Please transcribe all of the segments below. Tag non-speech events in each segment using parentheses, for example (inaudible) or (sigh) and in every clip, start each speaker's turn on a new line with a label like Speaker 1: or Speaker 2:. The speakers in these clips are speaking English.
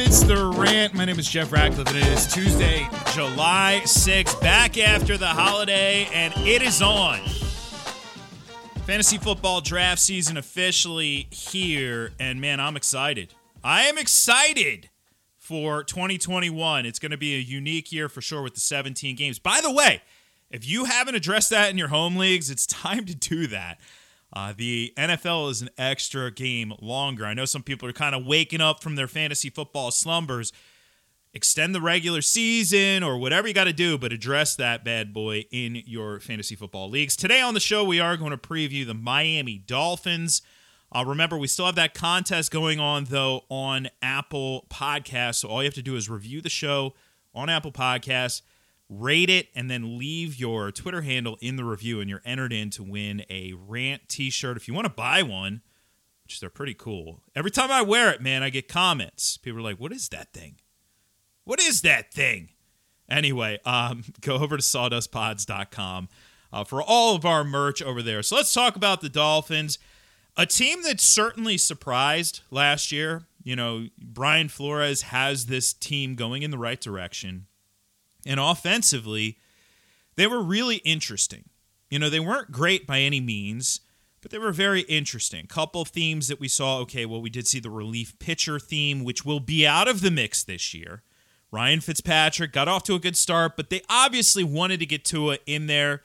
Speaker 1: It's the rant. My name is Jeff Ratcliffe, and it is Tuesday, July 6th, back after the holiday, and it is on. Fantasy football draft season officially here, and man, I'm excited. I am excited for 2021. It's going to be a unique year for sure with the 17 games. By the way, if you haven't addressed that in your home leagues, it's (laughs) time to do that. Uh, the NFL is an extra game longer. I know some people are kind of waking up from their fantasy football slumbers. Extend the regular season or whatever you got to do, but address that bad boy in your fantasy football leagues. Today on the show, we are going to preview the Miami Dolphins. Uh, remember, we still have that contest going on, though, on Apple Podcasts. So all you have to do is review the show on Apple Podcasts rate it, and then leave your Twitter handle in the review, and you're entered in to win a rant t shirt. If you want to buy one, which they're pretty cool, every time I wear it, man, I get comments. People are like, What is that thing? What is that thing? Anyway, um, (laughs) go over to sawdustpods.com uh, for all of our merch over there. So let's talk about the Dolphins. A team that certainly surprised last year. You know, Brian Flores has this team going in the right direction. And offensively, they were really interesting. You know, they weren't great by any means, but they were very interesting. Couple themes that we saw. Okay, well, we did see the relief pitcher theme, which will be out of the mix this year. Ryan Fitzpatrick got off to a good start, but they obviously wanted to get Tua in there.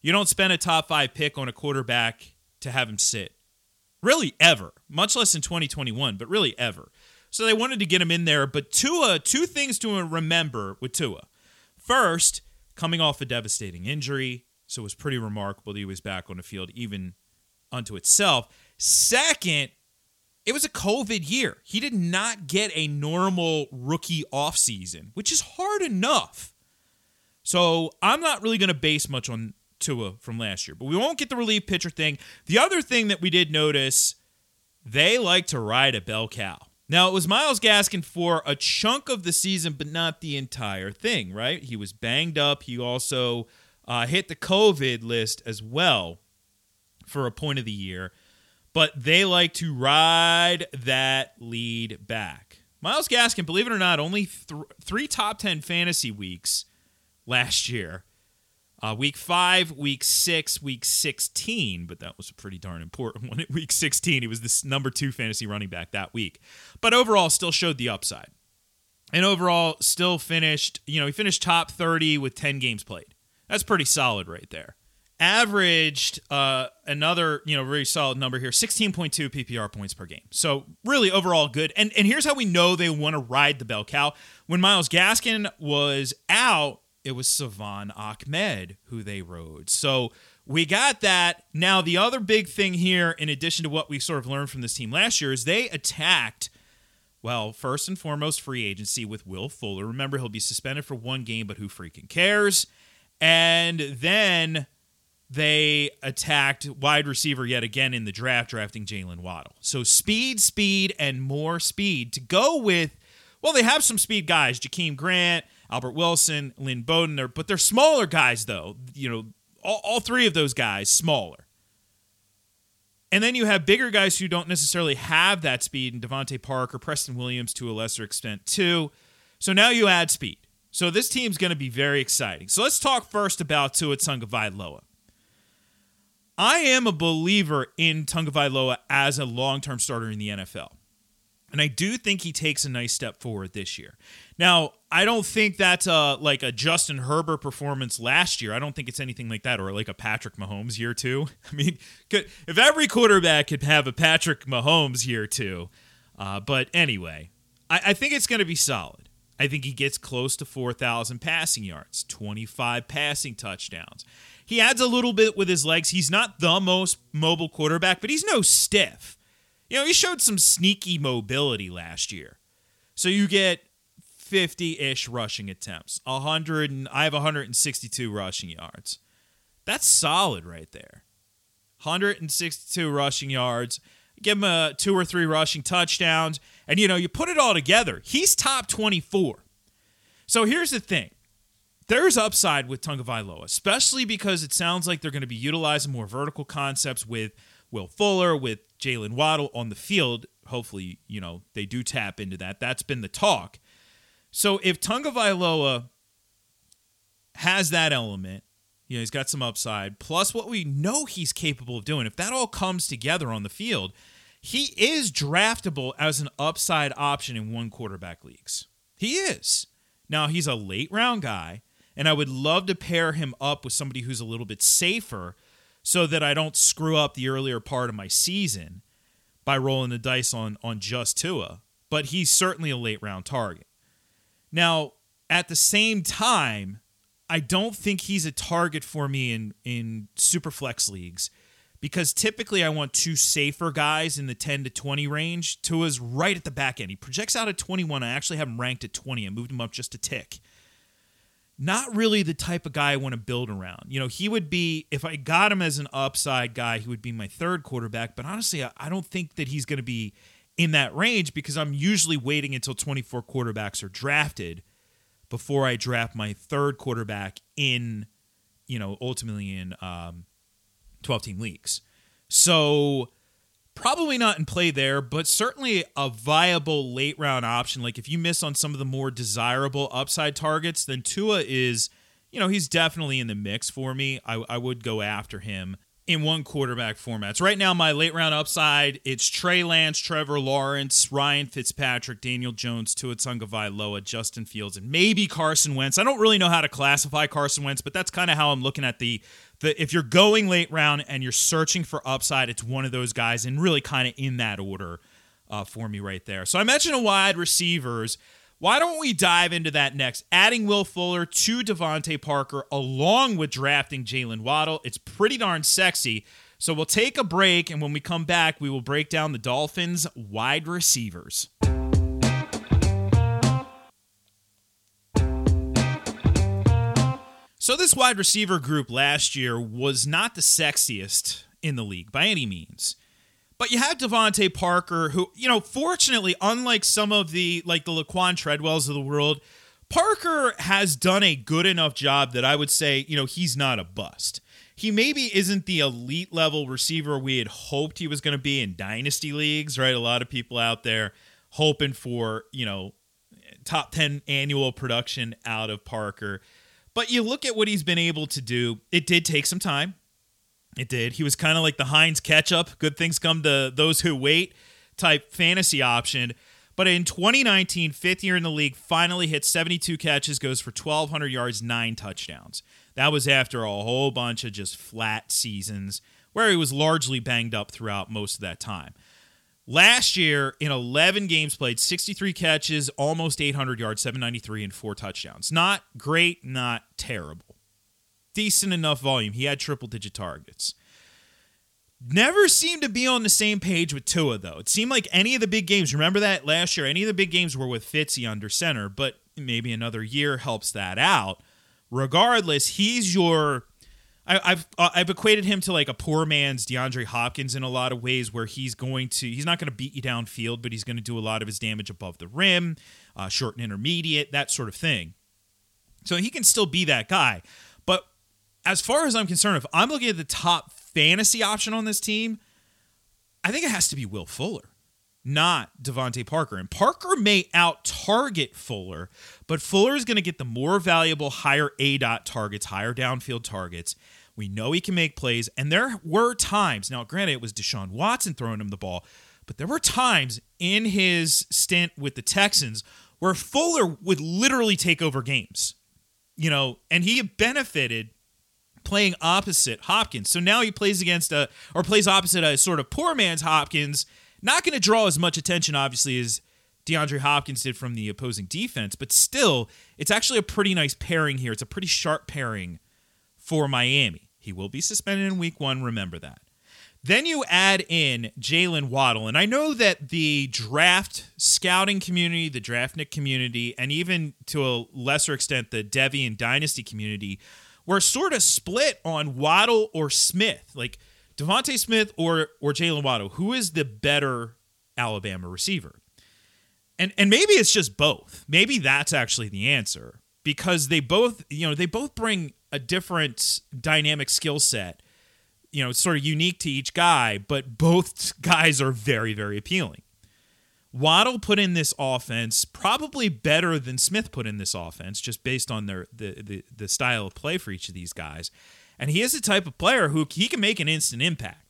Speaker 1: You don't spend a top five pick on a quarterback to have him sit. Really, ever. Much less in 2021, but really ever. So they wanted to get him in there. But Tua, two things to remember with Tua. First, coming off a devastating injury, so it was pretty remarkable that he was back on the field, even unto itself. Second, it was a COVID year. He did not get a normal rookie offseason, which is hard enough. So I'm not really going to base much on Tua from last year, but we won't get the relief pitcher thing. The other thing that we did notice, they like to ride a bell cow. Now, it was Myles Gaskin for a chunk of the season, but not the entire thing, right? He was banged up. He also uh, hit the COVID list as well for a point of the year. But they like to ride that lead back. Myles Gaskin, believe it or not, only th- three top 10 fantasy weeks last year. Uh, week five, week six, week 16, but that was a pretty darn important (laughs) one. At week 16, he was this number two fantasy running back that week. But overall, still showed the upside. And overall, still finished, you know, he finished top 30 with 10 games played. That's pretty solid right there. Averaged uh, another, you know, very solid number here 16.2 PPR points per game. So, really, overall, good. And, and here's how we know they want to ride the bell cow. When Myles Gaskin was out, it was Salvon Ahmed who they rode. So we got that. Now, the other big thing here, in addition to what we sort of learned from this team last year, is they attacked, well, first and foremost, free agency with Will Fuller. Remember, he'll be suspended for one game, but who freaking cares? And then they attacked wide receiver yet again in the draft, drafting Jalen Waddle. So speed, speed, and more speed to go with. Well, they have some speed guys, Jakeem Grant, Albert Wilson, Lynn Bowden, but they're smaller guys, though. You know, all, all three of those guys smaller. And then you have bigger guys who don't necessarily have that speed, and DeVante Parker, Preston Williams to a lesser extent, too. So now you add speed. So this team's going to be very exciting. So let's talk first about Tua Tagovailoa. I am a believer in Tagovailoa as a long-term starter in the NFL. And I do think he takes a nice step forward this year. Now, I don't think that's a, like a Justin Herbert performance last year. I don't think it's anything like that, or like a Patrick Mahomes year two. (laughs) I mean, could, if every quarterback could have a Patrick Mahomes year two, uh, but anyway, I, I think it's going to be solid. I think he gets close to 4,000 passing yards, 25 passing touchdowns. He adds a little bit with his legs. He's not the most mobile quarterback, but he's no stiff. You know, he showed some sneaky mobility last year. So you get 50-ish rushing attempts. 100 and I have 162 rushing yards. That's solid right there. 162 rushing yards. Give him a two or three rushing touchdowns and you know, you put it all together. He's top 24. So here's the thing. There's upside with Tagovailoa, especially because it sounds like they're going to be utilizing more vertical concepts with Will Fuller, with Jalen Waddle on the field, hopefully, you know, they do tap into that. That's been the talk. So if Tagovailoa has that element, you know, he's got some upside, plus what we know he's capable of doing, if that all comes together on the field, he is draftable as an upside option in one quarterback leagues. He is. Now, he's a late round guy, and I would love to pair him up with somebody who's a little bit safer so that I don't screw up the earlier part of my season by rolling the dice on, on just Tua. But he's certainly a late round target. Now, at the same time, I don't think he's a target for me in in super flex leagues because typically I want two safer guys in the 10 to 20 range. Tua's right at the back end. He projects out at 21. I actually have him ranked at 20. I moved him up just a tick. Not really the type of guy I want to build around. You know, he would be, if I got him as an upside guy, he would be my third quarterback. But honestly, I don't think that he's going to be in that range because I'm usually waiting until 24 quarterbacks are drafted before I draft my third quarterback in, you know, ultimately in um, 12 team leagues. So probably not in play there, but certainly a viable late round option. Like if you miss on some of the more desirable upside targets, then Tua is, you know, he's definitely in the mix for me. I, I would go after him in one quarterback formats. Right now, my late round upside, it's Trey Lance, Trevor Lawrence, Ryan Fitzpatrick, Daniel Jones, Tua Tagovailoa, Justin Fields, and maybe Carson Wentz. I don't really know how to classify Carson Wentz, but that's kind of how I'm looking at the the if you're going late round and you're searching for upside, it's one of those guys, and really kind of in that order uh, for me right there. So I mentioned a wide receivers. Why don't we dive into that next? Adding Will Fuller to DeVante Parker along with drafting Jalen Waddle. It's pretty darn sexy. So we'll take a break, and when we come back, we will break down the Dolphins' wide receivers. So, this wide receiver group last year was not the sexiest in the league by any means. But you have DeVante Parker, who, you know, fortunately, unlike some of the, like the Laquon Treadwells of the world, Parker has done a good enough job that I would say, you know, he's not a bust. He maybe isn't the elite level receiver we had hoped he was going to be in dynasty leagues, right? A lot of people out there hoping for, you know, top 10 annual production out of Parker. But you look at what he's been able to do, it did take some time. It did. He was kind of like the Heinz ketchup. Good things come to those who wait type fantasy option. But in 2019, fifth year in the league, finally hit 72 catches, goes for 1,200 yards, nine touchdowns. That was after a whole bunch of just flat seasons where he was largely banged up throughout most of that time. Last year, in 11 games played, 63 catches, almost 800 yards, 793, and four touchdowns. Not great, not terrible decent enough volume. He had triple digit targets. Never seemed to be on the same page with Tua, though. It seemed like any of the big games, remember that last year, any of the big games were with Fitzy under center, but maybe another year helps that out. Regardless, he's your. I, have uh, I've equated him to like a poor man's DeAndre Hopkins in a lot of ways, where he's going to he's not going to beat you downfield, but he's going to do a lot of his damage above the rim, uh, short and intermediate, that sort of thing. So he can still be that guy But as far as I'm concerned, if I'm looking at the top fantasy option on this team, I think it has to be Will Fuller, not DeVante Parker. And Parker may out target Fuller, but Fuller is going to get the more valuable, higher A dot targets, higher downfield targets. We know he can make plays. And there were times, now, granted, it was Deshaun Watson throwing him the ball, but there were times in his stint with the Texans where Fuller would literally take over games, you know, and he benefited playing opposite Hopkins. So now he plays against a or plays opposite a sort of poor man's Hopkins. Not going to draw as much attention, obviously, as DeAndre Hopkins did from the opposing defense, but still, it's actually a pretty nice pairing here. It's a pretty sharp pairing for Miami. He will be suspended in week one, remember that. Then you add in Jalen Waddle. And I know that the draft scouting community, the draftnik community, and even to a lesser extent, the Devy and Dynasty community we're sort of split on Waddle or Smith, like DeVonta Smith or or Jalen Waddle. Who is the better Alabama receiver? And and maybe it's just both. Maybe that's actually the answer because they both you know they both bring a different dynamic skill set. You know, sort of unique to each guy, but both (laughs) guys are very very appealing. Waddle put in this offense probably better than Smith put in this offense, just based on their the, the the style of play for each of these guys. And he is the type of player who he can make an instant impact.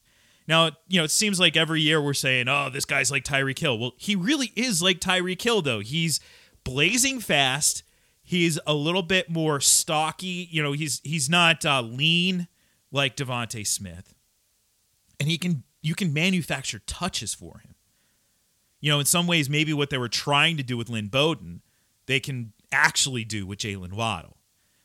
Speaker 1: Now, you know, it seems like every year we're saying, "Oh, this guy's like Tyreek Hill." Well, he really is like Tyreek Hill, though. He's blazing fast. He's a little bit more stocky. You know, he's he's not uh, lean like DeVonta Smith, and he can you can manufacture touches for him you know, in some ways, maybe what they were trying to do with Lynn Bowden, they can actually do with Jalen Waddle.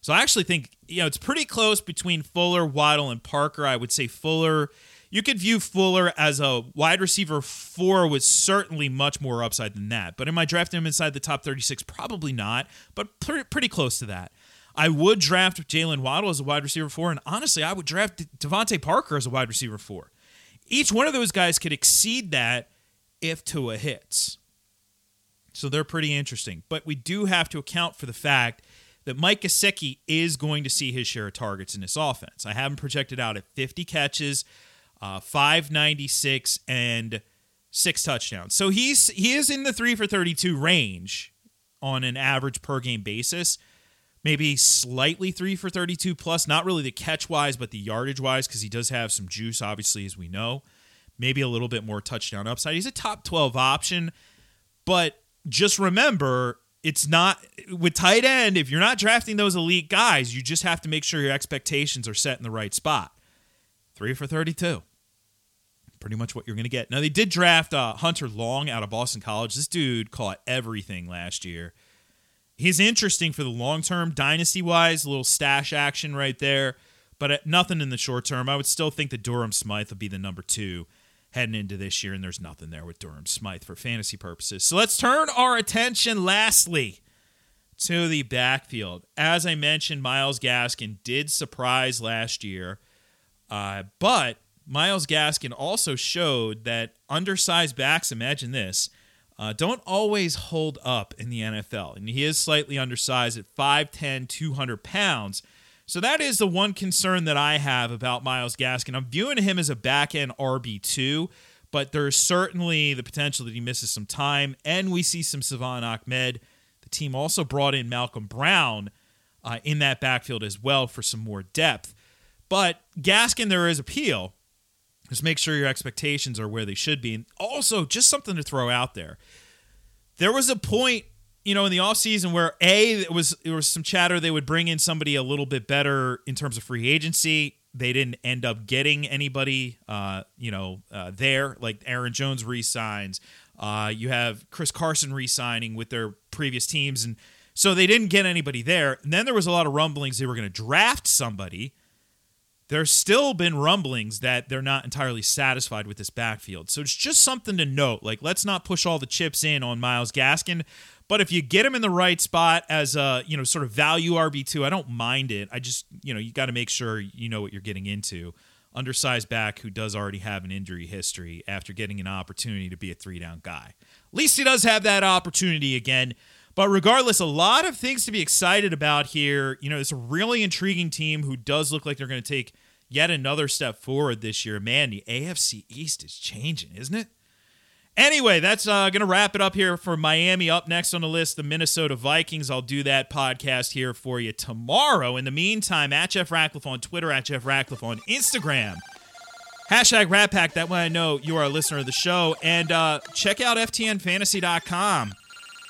Speaker 1: So I actually think, you know, it's pretty close between Fuller, Waddle, and Parker. I would say Fuller, you could view Fuller as a wide receiver four with certainly much more upside than that. But am I drafting him inside the top 36? Probably not, but pretty, pretty close to that. I would draft Jalen Waddle as a wide receiver four, and honestly, I would draft DeVante Parker as a wide receiver four. Each one of those guys could exceed that if Tua hits. So they're pretty interesting. But we do have to account for the fact that Mike Gesicki is going to see his share of targets in this offense. I have him projected out at 50 catches, uh, 596, and six touchdowns. So he's he is in the three for 32 range on an average per game basis. Maybe slightly three for 32 plus, not really the catch wise, but the yardage wise, because he does have some juice, obviously, as we know maybe a little bit more touchdown upside. He's a top 12 option, but just remember it's not with tight end. If you're not drafting those elite guys, you just have to make sure your expectations are set in the right spot. Three for 32. Pretty much what you're going to get. Now, they did draft uh, Hunter Long out of Boston College. This dude caught everything last year. He's interesting for the long term, dynasty wise, little stash action right there, but nothing in the short term. I would still think that Durham Smythe would be the number two heading into this year, and there's nothing there with Durham Smythe for fantasy purposes. So let's turn our attention lastly to the backfield. As I mentioned, Myles Gaskin did surprise last year, uh, but Myles Gaskin also showed that undersized backs, imagine this, uh, don't always hold up in the NFL. And he is slightly undersized at 5'10, 200 pounds. So that is the one concern that I have about Myles Gaskin. I'm viewing him as a back end RB2, but there's certainly the potential that he misses some time. And we see some Salvon Ahmed. The team also brought in Malcolm Brown uh, in that backfield as well for some more depth. But Gaskin, there is appeal. Just make sure your expectations are where they should be. And also, just something to throw out there. There was a point you know, in the offseason where A, it was there was some chatter they would bring in somebody a little bit better in terms of free agency. They didn't end up getting anybody, uh, you know, uh, there. Like Aaron Jones resigns. Uh, you have Chris Carson re-signing with their previous teams, and so they didn't get anybody there. And then there was a lot of rumblings they were going to draft somebody. There's still been rumblings that they're not entirely satisfied with this backfield. So it's just something to note. Like, let's not push all the chips in on Myles Gaskin. But if you get him in the right spot as a, you know, sort of value RB2, I don't mind it. I just, you know, you got to make sure you know what you're getting into. Undersized back who does already have an injury history after getting an opportunity to be a three down guy. At least he does have that opportunity again. But regardless, a lot of things to be excited about here. You know, it's a really intriguing team who does look like they're going to take yet another step forward this year. Man, the AFC East is changing, isn't it? Anyway, that's uh, going to wrap it up here for Miami. Up next on the list, the Minnesota Vikings. I'll do that podcast here for you tomorrow. In the meantime, at Jeff Ratcliffe on Twitter, at Jeff Ratcliffe on Instagram. Hashtag Rat Pack. That way I know you are a listener of the show. And uh, check out FTNFantasy.com.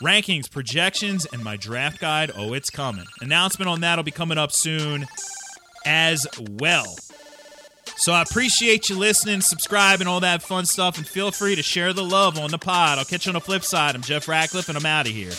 Speaker 1: Rankings, projections, and my draft guide. Oh, it's coming. Announcement on that will be coming up soon as well. So I appreciate you listening, subscribing, all that fun stuff, and feel free to share the love on the pod. I'll catch you on the flip side. I'm Jeff Ratcliffe, and I'm out of here.